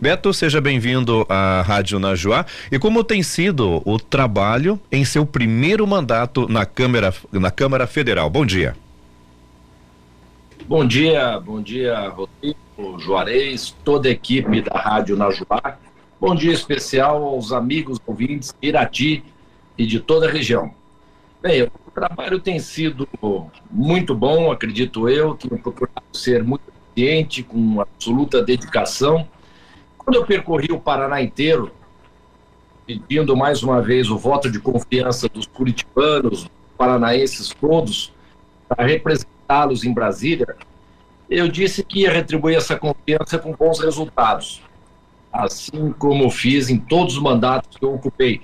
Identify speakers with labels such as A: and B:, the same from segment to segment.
A: Beto, seja bem-vindo à Rádio Najuá. E como tem sido o trabalho em seu primeiro mandato na Câmara, na Câmara Federal? Bom dia.
B: Bom dia, bom dia, Rodrigo, Juarez, toda a equipe da Rádio Najuá. Bom dia especial aos amigos ouvintes de Irati e de toda a região. Bem, o trabalho tem sido muito bom, acredito eu, tenho procurado ser muito eficiente, com absoluta dedicação. Quando eu percorri o Paraná inteiro, pedindo mais uma vez o voto de confiança dos curitibanos, paranaenses todos, para representá-los em Brasília, eu disse que ia retribuir essa confiança com bons resultados, assim como fiz em todos os mandatos que eu ocupei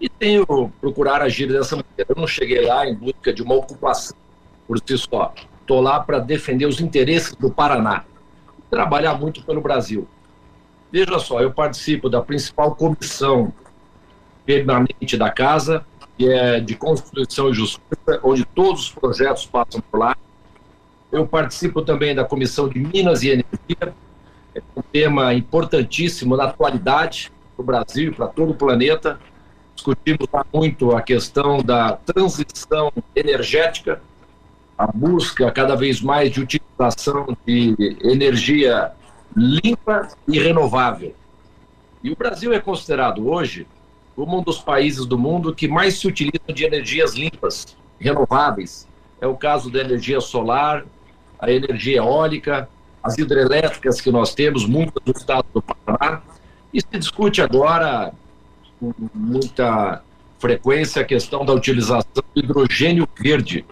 B: e tenho procurar agir dessa maneira. Eu não cheguei lá em busca de uma ocupação por si só. Estou lá para defender os interesses do Paraná, trabalhar muito pelo Brasil. Veja só, eu participo da principal comissão permanente da Casa, que é de Constituição e Justiça, onde todos os projetos passam por lá. Eu participo também da Comissão de Minas e Energia, é um tema importantíssimo na atualidade para o Brasil e para todo o planeta discutimos muito a questão da transição energética, a busca cada vez mais de utilização de energia limpa e renovável. E o Brasil é considerado hoje como um dos países do mundo que mais se utiliza de energias limpas, renováveis. É o caso da energia solar, a energia eólica, as hidrelétricas que nós temos, muitas do estado do Paraná. E se discute agora com muita frequência a questão da utilização do hidrogênio verde.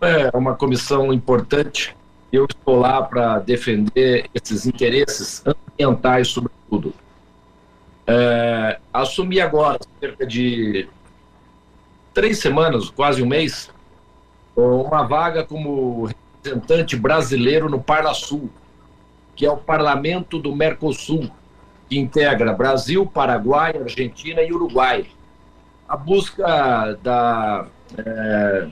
B: É uma comissão importante. Eu estou lá para defender esses interesses ambientais, sobretudo. É, assumi agora, cerca de três semanas, quase um mês, uma vaga como representante brasileiro no Parlasul, que é o parlamento do Mercosul, que integra Brasil, Paraguai, Argentina e Uruguai. A busca da é,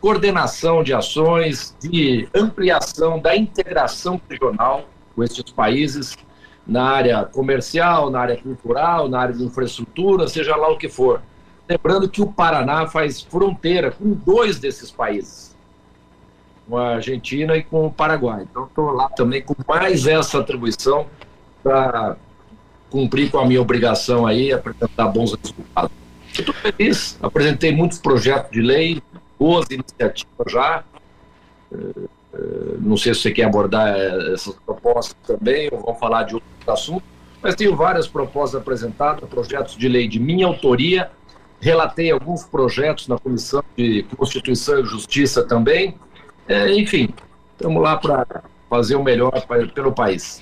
B: coordenação de ações, de ampliação da integração regional com esses países na área comercial, na área cultural, na área de infraestrutura, seja lá o que for. Lembrando que o Paraná faz fronteira com dois desses países, com a Argentina e com o Paraguai. Então, estou lá também com mais essa atribuição para cumprir com a minha obrigação aí, apresentar bons resultados. Estou feliz, apresentei muitos projetos de lei, boas iniciativas já. Eh, eh, não sei se você quer abordar eh, essas propostas também, ou vamos falar de outros assuntos, mas tenho várias propostas apresentadas, projetos de lei de minha autoria. Relatei alguns projetos na Comissão de Constituição e Justiça também. enfim, estamos lá para fazer o melhor pelo país.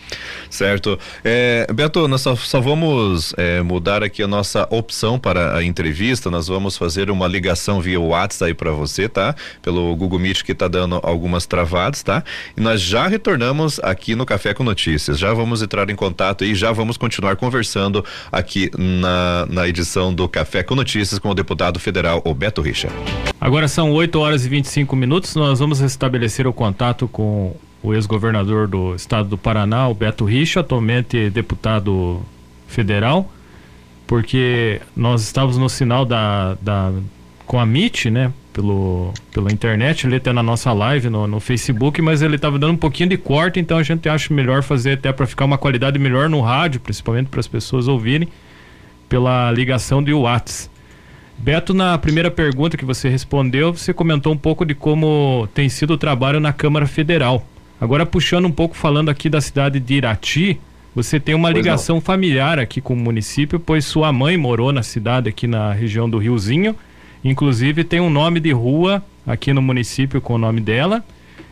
A: Certo. É, Beto, nós só, só vamos é, mudar aqui a nossa opção para a entrevista. Nós vamos fazer uma ligação via WhatsApp aí para você, tá? Pelo Google Meet que está dando algumas travadas, tá? E nós já retornamos aqui no Café com Notícias. Já vamos entrar em contato e já vamos continuar conversando aqui na, na edição do Café com Notícias com o deputado federal, o Beto Richa.
C: Agora são 8 horas e 25 minutos. Nós vamos restabelecer o contato com o ex-governador do estado do Paraná, o Beto Richa, atualmente deputado federal, porque nós estávamos no sinal da, da com a MIT, né? Pelo, pela internet, ele até na nossa live no, no Facebook, mas ele estava dando um pouquinho de corte, então a gente acha melhor fazer até para ficar uma qualidade melhor no rádio, principalmente para as pessoas ouvirem, pela ligação de WhatsApp. Beto, na primeira pergunta que você respondeu, você comentou um pouco de como tem sido o trabalho na Câmara Federal. Agora, puxando um pouco, falando aqui da cidade de Irati, você tem uma pois ligação não. familiar aqui com o município, pois sua mãe morou na cidade, aqui na região do Riozinho. Inclusive, tem um nome de rua aqui no município com o nome dela.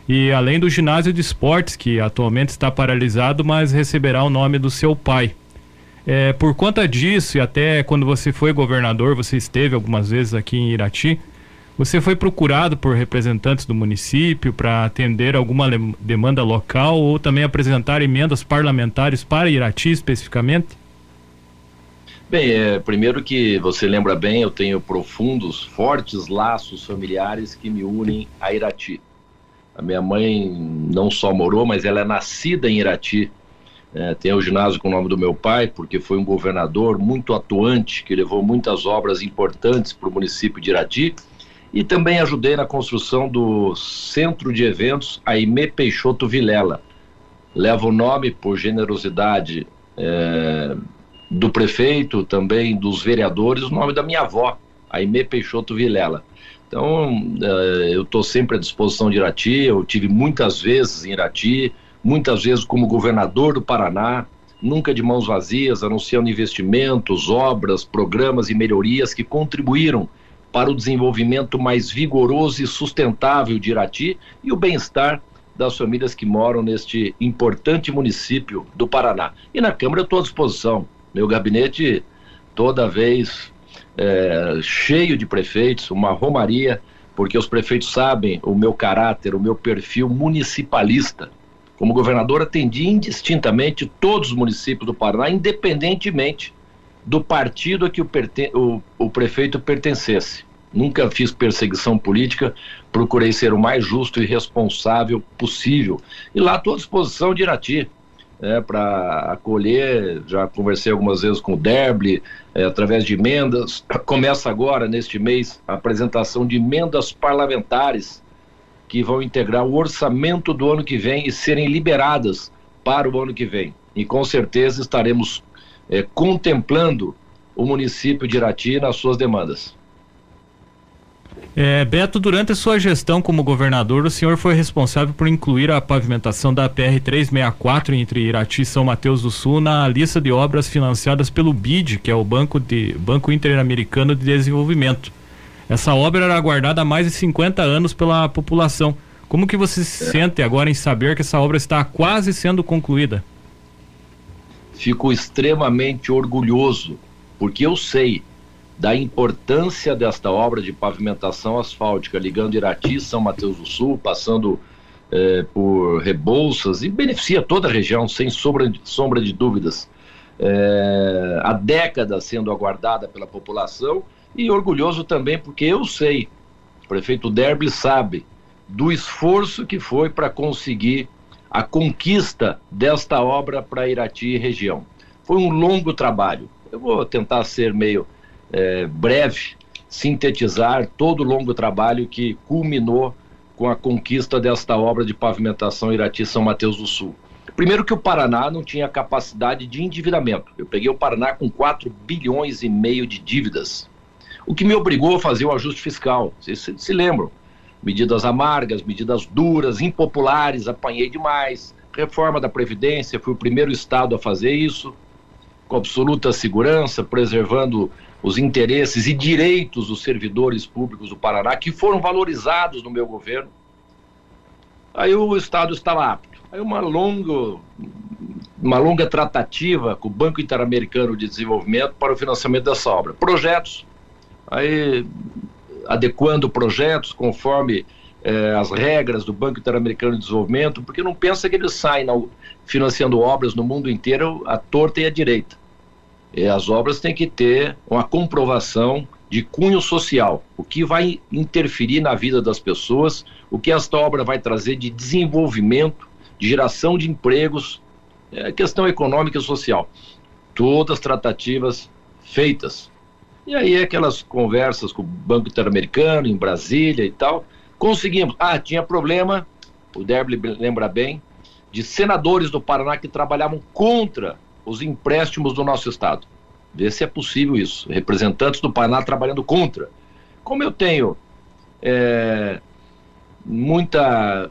C: E além do ginásio de esportes, que atualmente está paralisado, mas receberá o nome do seu pai. É, por conta disso, e até quando você foi governador, você esteve algumas vezes aqui em Irati, você foi procurado por representantes do município para atender alguma demanda local ou também apresentar emendas parlamentares para Irati especificamente?
B: Bem, é, primeiro que você lembra bem, eu tenho profundos, fortes laços familiares que me unem a Irati. A minha mãe não só morou, mas ela é nascida em Irati. É, tem o ginásio com o nome do meu pai, porque foi um governador muito atuante, que levou muitas obras importantes para o município de Irati. E também ajudei na construção do centro de eventos Aimé Peixoto Vilela. Leva o nome por generosidade é, do prefeito, também dos vereadores, o nome da minha avó, Aimé Peixoto Vilela. Então, é, eu estou sempre à disposição de Irati, eu tive muitas vezes em Irati, muitas vezes como governador do Paraná, nunca de mãos vazias, anunciando investimentos, obras, programas e melhorias que contribuíram para o desenvolvimento mais vigoroso e sustentável de Irati e o bem-estar das famílias que moram neste importante município do Paraná. E na Câmara eu estou à disposição. Meu gabinete, toda vez é, cheio de prefeitos, uma romaria, porque os prefeitos sabem o meu caráter, o meu perfil municipalista. Como governador, atendi indistintamente todos os municípios do Paraná, independentemente do partido a que o, o, o prefeito pertencesse. Nunca fiz perseguição política, procurei ser o mais justo e responsável possível. E lá estou à disposição de Irati é, para acolher. Já conversei algumas vezes com o Derble, é, através de emendas. Começa agora, neste mês, a apresentação de emendas parlamentares que vão integrar o orçamento do ano que vem e serem liberadas para o ano que vem. E com certeza estaremos é, contemplando o município de Irati nas suas demandas.
C: É, Beto, durante a sua gestão como governador, o senhor foi responsável por incluir a pavimentação da PR 364 entre Irati e São Mateus do Sul na lista de obras financiadas pelo BID, que é o Banco, de, Banco Interamericano de Desenvolvimento. Essa obra era aguardada há mais de 50 anos pela população. Como que você se é. sente agora em saber que essa obra está quase sendo concluída?
B: Fico extremamente orgulhoso, porque eu sei da importância desta obra de pavimentação asfáltica ligando Irati São Mateus do Sul, passando eh, por Rebouças e beneficia toda a região, sem sombra de, sombra de dúvidas. Eh, há décadas sendo aguardada pela população e orgulhoso também porque eu sei, o prefeito Derby sabe, do esforço que foi para conseguir a conquista desta obra para Irati e região. Foi um longo trabalho. Eu vou tentar ser meio é, breve, sintetizar todo o longo trabalho que culminou com a conquista desta obra de pavimentação Irati-São Mateus do Sul. Primeiro que o Paraná não tinha capacidade de endividamento. Eu peguei o Paraná com 4 bilhões e meio de dívidas, o que me obrigou a fazer o ajuste fiscal. Vocês se, se lembram? Medidas amargas, medidas duras, impopulares, apanhei demais. Reforma da Previdência, fui o primeiro estado a fazer isso, com absoluta segurança, preservando os interesses e direitos dos servidores públicos do Paraná, que foram valorizados no meu governo. Aí o Estado estava apto. Aí uma longa, uma longa tratativa com o Banco Interamericano de Desenvolvimento para o financiamento dessa obra. Projetos, aí adequando projetos conforme eh, as regras do Banco Interamericano de Desenvolvimento, porque não pensa que eles saem financiando obras no mundo inteiro à torta e à direita as obras têm que ter uma comprovação de cunho social, o que vai interferir na vida das pessoas, o que esta obra vai trazer de desenvolvimento, de geração de empregos, é questão econômica e social. Todas tratativas feitas. E aí aquelas conversas com o Banco Interamericano em Brasília e tal, conseguimos. Ah, tinha problema, o Derby lembra bem, de senadores do Paraná que trabalhavam contra os empréstimos do nosso Estado. Ver se é possível isso. Representantes do Paraná trabalhando contra. Como eu tenho é, muita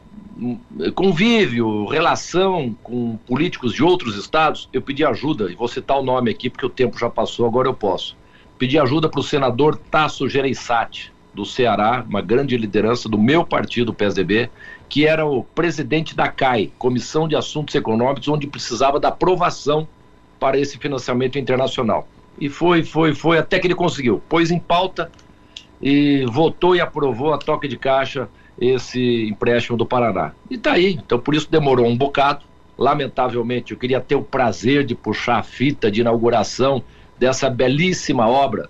B: convívio, relação com políticos de outros estados, eu pedi ajuda, e vou citar o nome aqui porque o tempo já passou, agora eu posso. Pedi ajuda para o senador Tasso Gereissati, do Ceará, uma grande liderança do meu partido, o PSDB, que era o presidente da CAI, Comissão de Assuntos Econômicos, onde precisava da aprovação para esse financiamento internacional. E foi, foi, foi, até que ele conseguiu. Pôs em pauta e votou e aprovou a toque de caixa esse empréstimo do Paraná. E está aí. Então, por isso demorou um bocado. Lamentavelmente, eu queria ter o prazer de puxar a fita de inauguração dessa belíssima obra.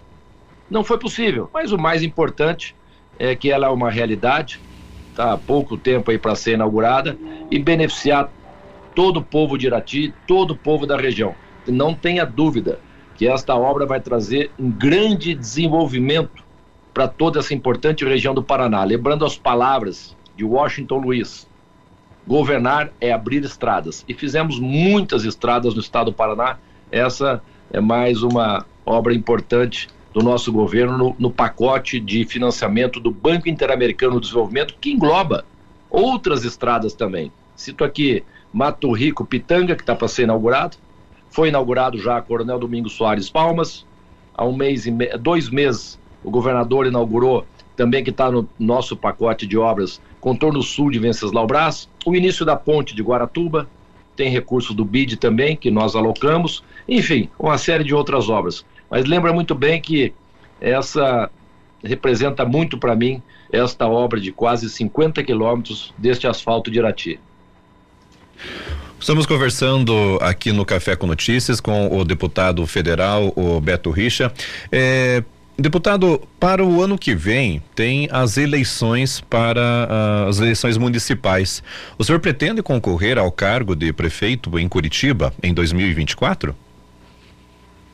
B: Não foi possível, mas o mais importante é que ela é uma realidade, está há pouco tempo aí para ser inaugurada e beneficiar todo o povo de Irati, todo o povo da região. Não tenha dúvida que esta obra vai trazer um grande desenvolvimento para toda essa importante região do Paraná. Lembrando as palavras de Washington Luiz: governar é abrir estradas. E fizemos muitas estradas no estado do Paraná. Essa é mais uma obra importante do nosso governo no, no pacote de financiamento do Banco Interamericano de Desenvolvimento, que engloba outras estradas também. Cito aqui Mato Rico Pitanga, que está para ser inaugurado. Foi inaugurado já Coronel Domingos Soares Palmas. Há um mês e me... dois meses o governador inaugurou também que está no nosso pacote de obras contorno sul de Venceslau Brás, o início da ponte de Guaratuba, tem recurso do BID também que nós alocamos, enfim, uma série de outras obras. Mas lembra muito bem que essa representa muito para mim esta obra de quase 50 quilômetros deste asfalto de Irati.
A: Estamos conversando aqui no Café com Notícias com o deputado federal, o Beto Richa. É, deputado, para o ano que vem tem as eleições para uh, as eleições municipais. O senhor pretende concorrer ao cargo de prefeito em Curitiba em 2024?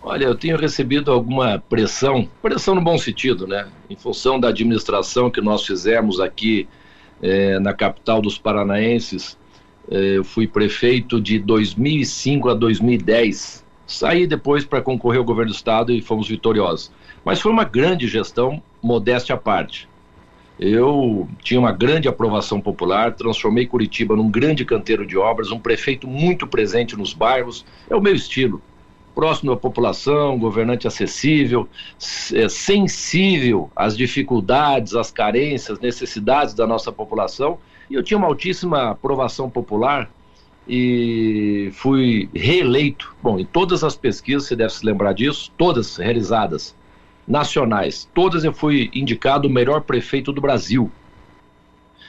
B: Olha, eu tenho recebido alguma pressão, pressão no bom sentido, né? Em função da administração que nós fizemos aqui eh, na capital dos paranaenses, eh, eu fui prefeito de 2005 a 2010. Saí depois para concorrer ao governo do estado e fomos vitoriosos. Mas foi uma grande gestão, modéstia à parte. Eu tinha uma grande aprovação popular, transformei Curitiba num grande canteiro de obras, um prefeito muito presente nos bairros, é o meu estilo próximo da população, governante acessível, é, sensível às dificuldades, às carências, necessidades da nossa população. E eu tinha uma altíssima aprovação popular e fui reeleito. Bom, em todas as pesquisas, você deve se lembrar disso, todas realizadas, nacionais, todas eu fui indicado o melhor prefeito do Brasil.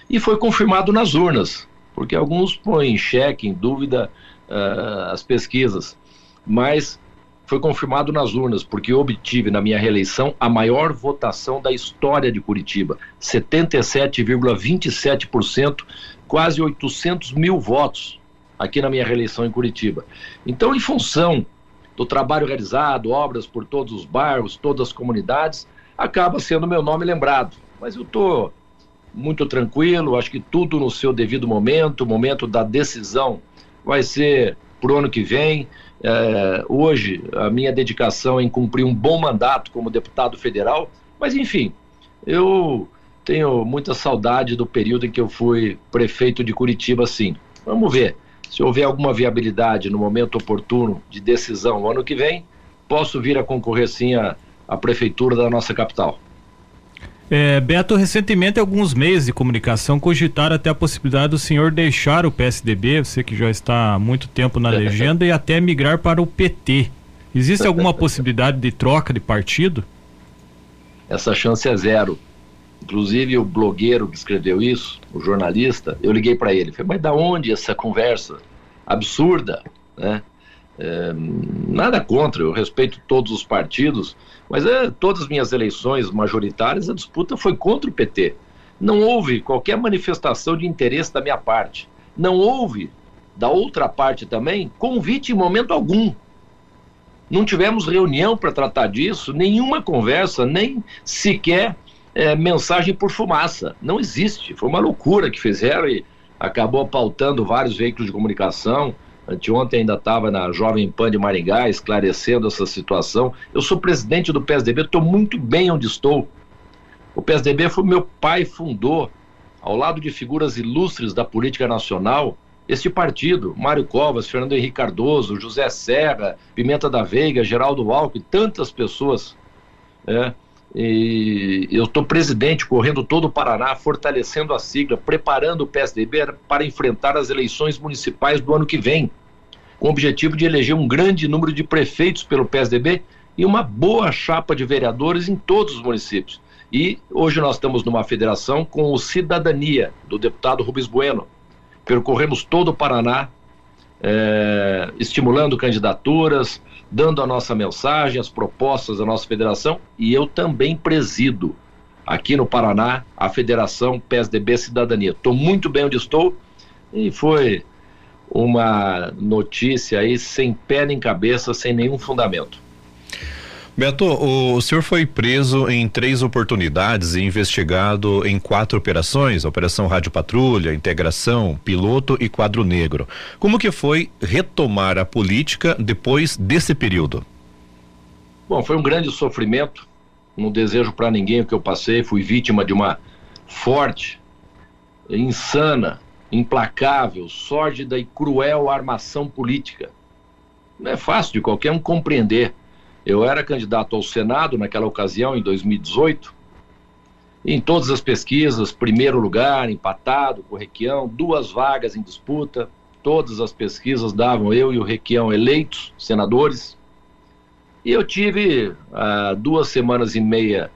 B: E foi confirmado nas urnas, porque alguns põem em xeque, em dúvida, uh, as pesquisas mas foi confirmado nas urnas, porque obtive na minha reeleição a maior votação da história de Curitiba, 77,27%, quase 800 mil votos aqui na minha reeleição em Curitiba. Então, em função do trabalho realizado, obras por todos os bairros, todas as comunidades, acaba sendo meu nome lembrado. Mas eu estou muito tranquilo, acho que tudo no seu devido momento, o momento da decisão vai ser para o ano que vem. É, hoje, a minha dedicação é em cumprir um bom mandato como deputado federal, mas enfim, eu tenho muita saudade do período em que eu fui prefeito de Curitiba, sim. Vamos ver. Se houver alguma viabilidade no momento oportuno de decisão no ano que vem, posso vir a concorrer sim à, à prefeitura da nossa capital.
C: É, Beto, recentemente alguns meios de comunicação cogitaram até a possibilidade do senhor deixar o PSDB, você que já está há muito tempo na legenda, e até migrar para o PT. Existe alguma possibilidade de troca de partido?
B: Essa chance é zero. Inclusive o blogueiro que escreveu isso, o jornalista, eu liguei para ele, falei, mas da onde essa conversa absurda, né? É, nada contra, eu respeito todos os partidos, mas é, todas as minhas eleições majoritárias, a disputa foi contra o PT. Não houve qualquer manifestação de interesse da minha parte. Não houve, da outra parte também, convite em momento algum. Não tivemos reunião para tratar disso, nenhuma conversa, nem sequer é, mensagem por fumaça. Não existe. Foi uma loucura que fizeram e acabou pautando vários veículos de comunicação. Anteontem ainda estava na Jovem Pan de Maringá esclarecendo essa situação. Eu sou presidente do PSDB, estou muito bem onde estou. O PSDB foi meu pai fundou, ao lado de figuras ilustres da política nacional, este partido, Mário Covas, Fernando Henrique Cardoso, José Serra, Pimenta da Veiga, Geraldo Alckmin, tantas pessoas. É, e eu estou presidente, correndo todo o Paraná, fortalecendo a sigla, preparando o PSDB para enfrentar as eleições municipais do ano que vem com o objetivo de eleger um grande número de prefeitos pelo PSDB e uma boa chapa de vereadores em todos os municípios. E hoje nós estamos numa federação com o Cidadania, do deputado Rubens Bueno. Percorremos todo o Paraná, é, estimulando candidaturas, dando a nossa mensagem, as propostas da nossa federação, e eu também presido aqui no Paraná a Federação PSDB Cidadania. Estou muito bem onde estou e foi uma notícia aí sem pé nem cabeça, sem nenhum fundamento.
A: Beto, o senhor foi preso em três oportunidades e investigado em quatro operações: Operação Rádio Patrulha, Integração, Piloto e Quadro Negro. Como que foi retomar a política depois desse período?
B: Bom, foi um grande sofrimento. Não desejo para ninguém o que eu passei. Fui vítima de uma forte, insana, implacável, sórdida e cruel armação política. Não é fácil de qualquer um compreender eu era candidato ao Senado naquela ocasião, em 2018. Em todas as pesquisas, primeiro lugar, empatado com o Requião, duas vagas em disputa. Todas as pesquisas davam eu e o Requião eleitos senadores. E eu tive ah, duas semanas e meia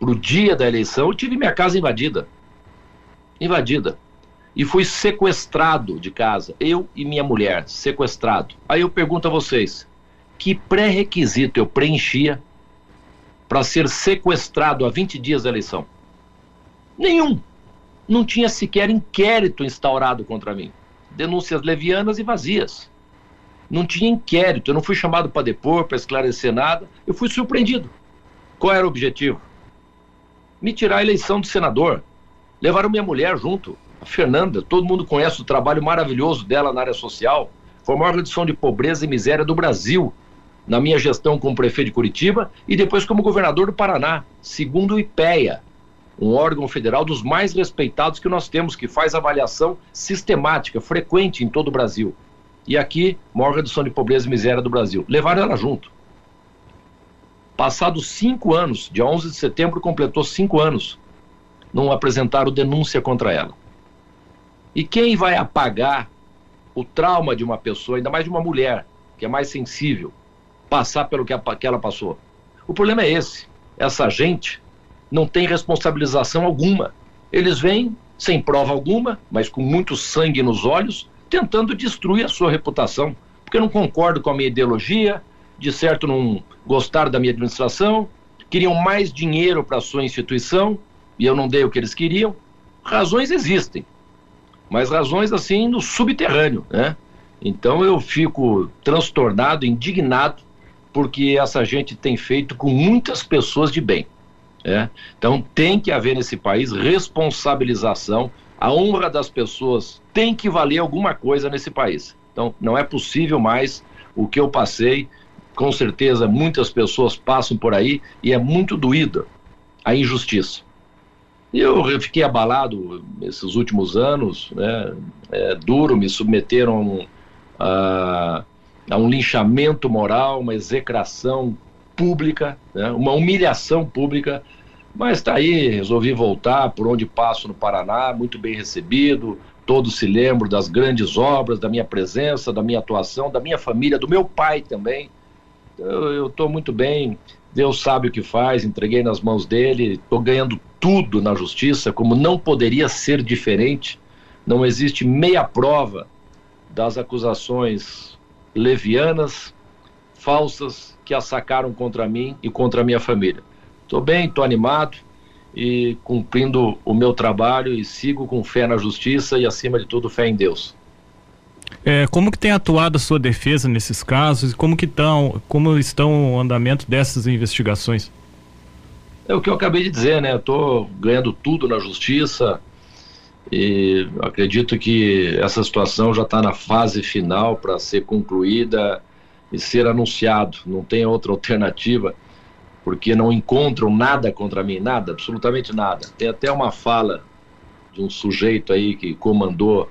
B: para o dia da eleição, eu tive minha casa invadida. Invadida. E fui sequestrado de casa, eu e minha mulher, sequestrado. Aí eu pergunto a vocês: que pré-requisito eu preenchia para ser sequestrado a 20 dias da eleição? Nenhum. Não tinha sequer inquérito instaurado contra mim. Denúncias levianas e vazias. Não tinha inquérito, eu não fui chamado para depor, para esclarecer nada. Eu fui surpreendido. Qual era o objetivo? Me tirar a eleição de senador. Levaram minha mulher junto, a Fernanda. Todo mundo conhece o trabalho maravilhoso dela na área social. Foi a maior redução de pobreza e miséria do Brasil na minha gestão como prefeito de Curitiba e depois como governador do Paraná, segundo o IPEA, um órgão federal dos mais respeitados que nós temos, que faz avaliação sistemática, frequente em todo o Brasil. E aqui, maior redução de pobreza e miséria do Brasil. Levaram ela junto. Passados cinco anos, dia 11 de setembro completou cinco anos, não apresentaram denúncia contra ela. E quem vai apagar o trauma de uma pessoa, ainda mais de uma mulher, que é mais sensível, passar pelo que, a, que ela passou. O problema é esse. Essa gente não tem responsabilização alguma. Eles vêm sem prova alguma, mas com muito sangue nos olhos, tentando destruir a sua reputação. Porque não concordo com a minha ideologia, de certo não gostaram da minha administração, queriam mais dinheiro para a sua instituição e eu não dei o que eles queriam. Razões existem, mas razões assim no subterrâneo, né? Então eu fico transtornado, indignado porque essa gente tem feito com muitas pessoas de bem. Né? Então tem que haver nesse país responsabilização, a honra das pessoas tem que valer alguma coisa nesse país. Então não é possível mais o que eu passei, com certeza muitas pessoas passam por aí e é muito doída a injustiça. Eu, fiquei abalado esses últimos anos, né? É duro, me submeteram a a um linchamento moral, uma execração pública, né? uma humilhação pública. Mas está aí, resolvi voltar por onde passo no Paraná, muito bem recebido. Todos se lembram das grandes obras, da minha presença, da minha atuação, da minha família, do meu pai também. Eu estou muito bem, Deus sabe o que faz, entreguei nas mãos dele, estou ganhando tudo na justiça, como não poderia ser diferente. Não existe meia prova das acusações levianas, falsas, que assacaram contra mim e contra minha família. Estou bem, estou animado e cumprindo o meu trabalho e sigo com fé na justiça e, acima de tudo, fé em Deus.
C: É, como que tem atuado a sua defesa nesses casos e como que estão, como estão o andamento dessas investigações?
B: É o que eu acabei de dizer, né? Estou ganhando tudo na justiça, e acredito que essa situação já está na fase final para ser concluída e ser anunciado. Não tem outra alternativa, porque não encontram nada contra mim, nada, absolutamente nada. Tem até uma fala de um sujeito aí que comandou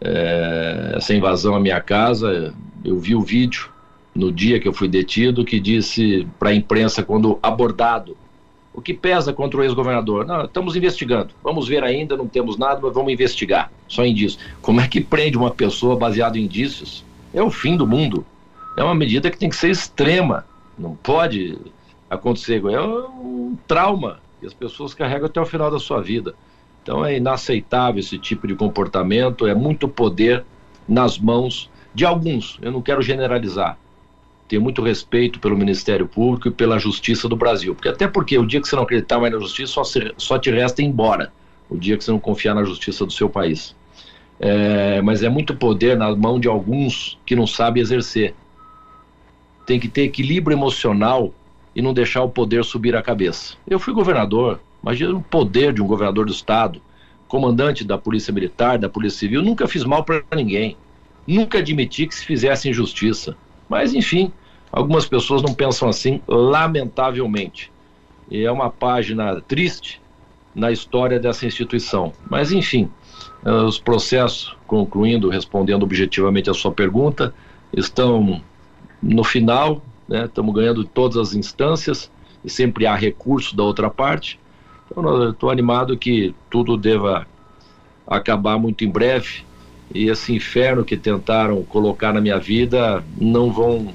B: é, essa invasão à minha casa. Eu vi o vídeo no dia que eu fui detido que disse para a imprensa quando abordado o que pesa contra o ex-governador? Estamos investigando. Vamos ver ainda, não temos nada, mas vamos investigar. Só indícios. Como é que prende uma pessoa baseado em indícios? É o fim do mundo. É uma medida que tem que ser extrema. Não pode acontecer. É um trauma que as pessoas carregam até o final da sua vida. Então é inaceitável esse tipo de comportamento, é muito poder nas mãos de alguns. Eu não quero generalizar tenho muito respeito pelo Ministério Público e pela Justiça do Brasil. Porque até porque o dia que você não acreditar mais na justiça, só, se, só te resta ir embora. O dia que você não confiar na justiça do seu país. é, mas é muito poder na mão de alguns que não sabem exercer. Tem que ter equilíbrio emocional e não deixar o poder subir a cabeça. Eu fui governador, imagina o poder de um governador do estado, comandante da Polícia Militar, da Polícia Civil, nunca fiz mal para ninguém. Nunca admiti que se fizesse injustiça. Mas, enfim, algumas pessoas não pensam assim, lamentavelmente. E é uma página triste na história dessa instituição. Mas, enfim, eh, os processos, concluindo, respondendo objetivamente a sua pergunta, estão no final, né? estamos ganhando todas as instâncias e sempre há recurso da outra parte. Então, estou animado que tudo deva acabar muito em breve e esse inferno que tentaram colocar na minha vida não vão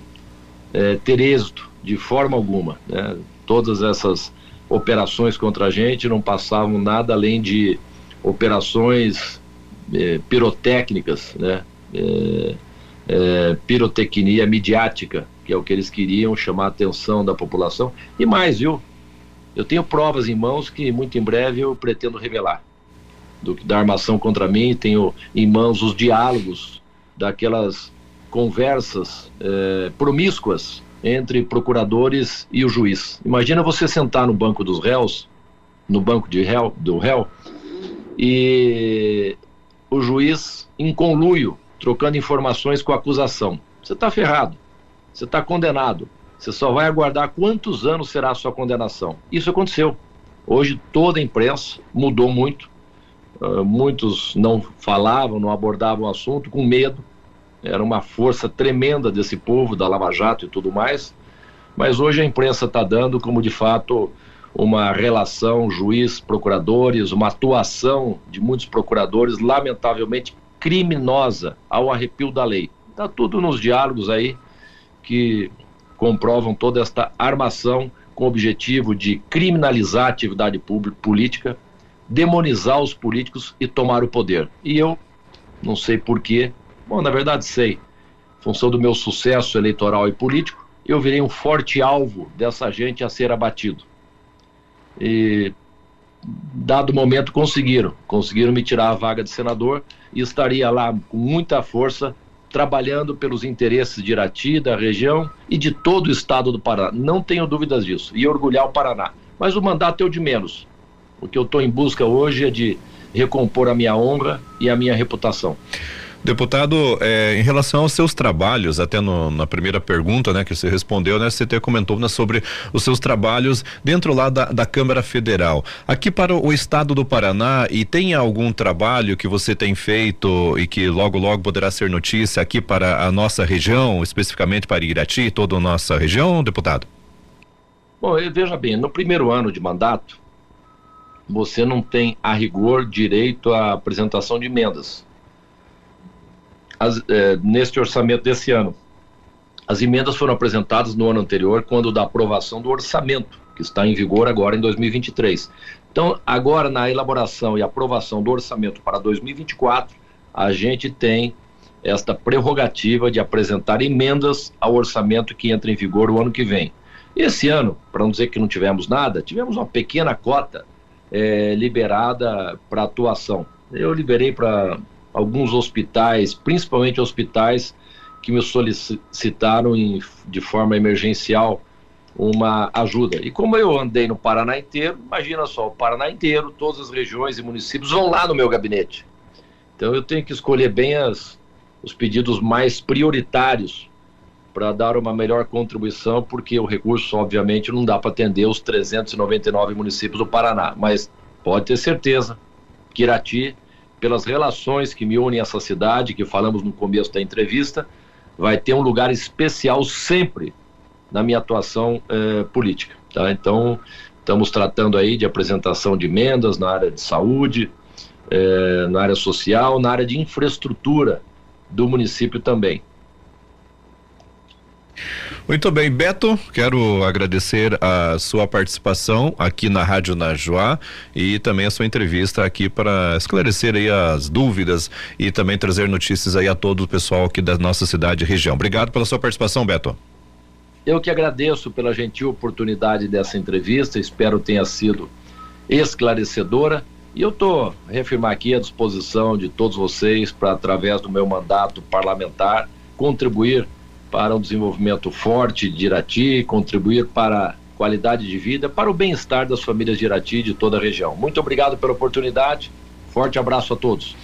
B: é, ter êxito de forma alguma. Né? Todas essas operações contra a gente não passavam nada além de operações é, pirotécnicas, né? É, é, pirotecnia midiática, que é o que eles queriam chamar a atenção da população. E mais, viu? Eu tenho provas em mãos que muito em breve eu pretendo revelar do, da armação contra mim, tenho em mãos os diálogos daquelas conversas é, promíscuas entre procuradores e o juiz. Imagina você sentar no banco dos réus, no banco de réu, do réu, e o juiz em conluio, trocando informações com a acusação. Você está ferrado, você está condenado. Você só vai aguardar quantos anos será a sua condenação. Isso aconteceu. Hoje toda a imprensa mudou muito. Uh, muitos não falavam, não abordavam o assunto com medo era uma força tremenda desse povo, da Lava Jato e tudo mais. Mas hoje a imprensa está dando como de fato uma relação juiz-procuradores, uma atuação de muitos procuradores, lamentavelmente criminosa, ao arrepio da lei. Está tudo nos diálogos aí que comprovam toda esta armação com o objetivo de criminalizar a atividade pública, política, demonizar os políticos e tomar o poder. E eu não sei porquê, Bom, na verdade sei. Em função do meu sucesso eleitoral e político, eu virei um forte alvo dessa gente a ser abatido. E dado momento conseguiram, conseguiram me tirar a vaga de senador e estaria lá com muita força trabalhando pelos interesses de Irati, da região e de todo o estado do Paraná. Não tenho dúvidas disso. E orgulhar o Paraná. Mas o mandato é o de menos. O que eu estou em busca hoje é de recompor a minha honra e a minha reputação.
A: Deputado, é, em relação aos seus trabalhos, até no, na primeira pergunta, né, que você respondeu, né, você até comentou né, sobre os seus trabalhos dentro lá da, da Câmara Federal. Aqui para o estado do Paraná, e tem algum trabalho que você tem feito e que logo, logo poderá ser notícia aqui para a nossa região, especificamente para Irati, toda a nossa região, deputado?
B: Bom, veja bem, no primeiro ano de mandato, você não tem a rigor direito à apresentação de emendas as, é, neste orçamento desse ano. As emendas foram apresentadas no ano anterior, quando da aprovação do orçamento, que está em vigor agora em 2023. Então, agora na elaboração e aprovação do orçamento para 2024, a gente tem esta prerrogativa de apresentar emendas ao orçamento que entra em vigor o ano que vem. Esse ano, para não dizer que não tivemos nada, tivemos uma pequena cota é, liberada para atuação. Eu liberei para alguns hospitais, principalmente hospitais que me solicitaram em, de forma emergencial uma ajuda. E como eu andei no Paraná inteiro, imagina só, o Paraná inteiro, todas as regiões e municípios vão lá no meu gabinete. Então eu tenho que escolher bem as, os pedidos mais prioritários para dar uma melhor contribuição, porque o recurso, obviamente, não dá para atender os 399 municípios do Paraná. Mas pode ter certeza que Irati pelas relações que me unem a essa cidade, que falamos no começo da entrevista, vai ter um lugar especial sempre na minha atuação eh, política. Tá? Então, estamos tratando aí de apresentação de emendas na área de saúde, eh, na área social, na área de infraestrutura do município também.
A: Muito bem, Beto, quero agradecer a sua participação aqui na Rádio Najuá e também a sua entrevista aqui para esclarecer aí as dúvidas e também trazer notícias aí a todo o pessoal aqui da nossa cidade e região. Obrigado pela sua participação, Beto.
B: Eu que agradeço pela gentil oportunidade dessa entrevista, espero tenha sido esclarecedora E eu estou reafirmar aqui à disposição de todos vocês para, através do meu mandato parlamentar, contribuir para um desenvolvimento forte de Irati, contribuir para a qualidade de vida, para o bem-estar das famílias de Irati e de toda a região. Muito obrigado pela oportunidade. Forte abraço a todos.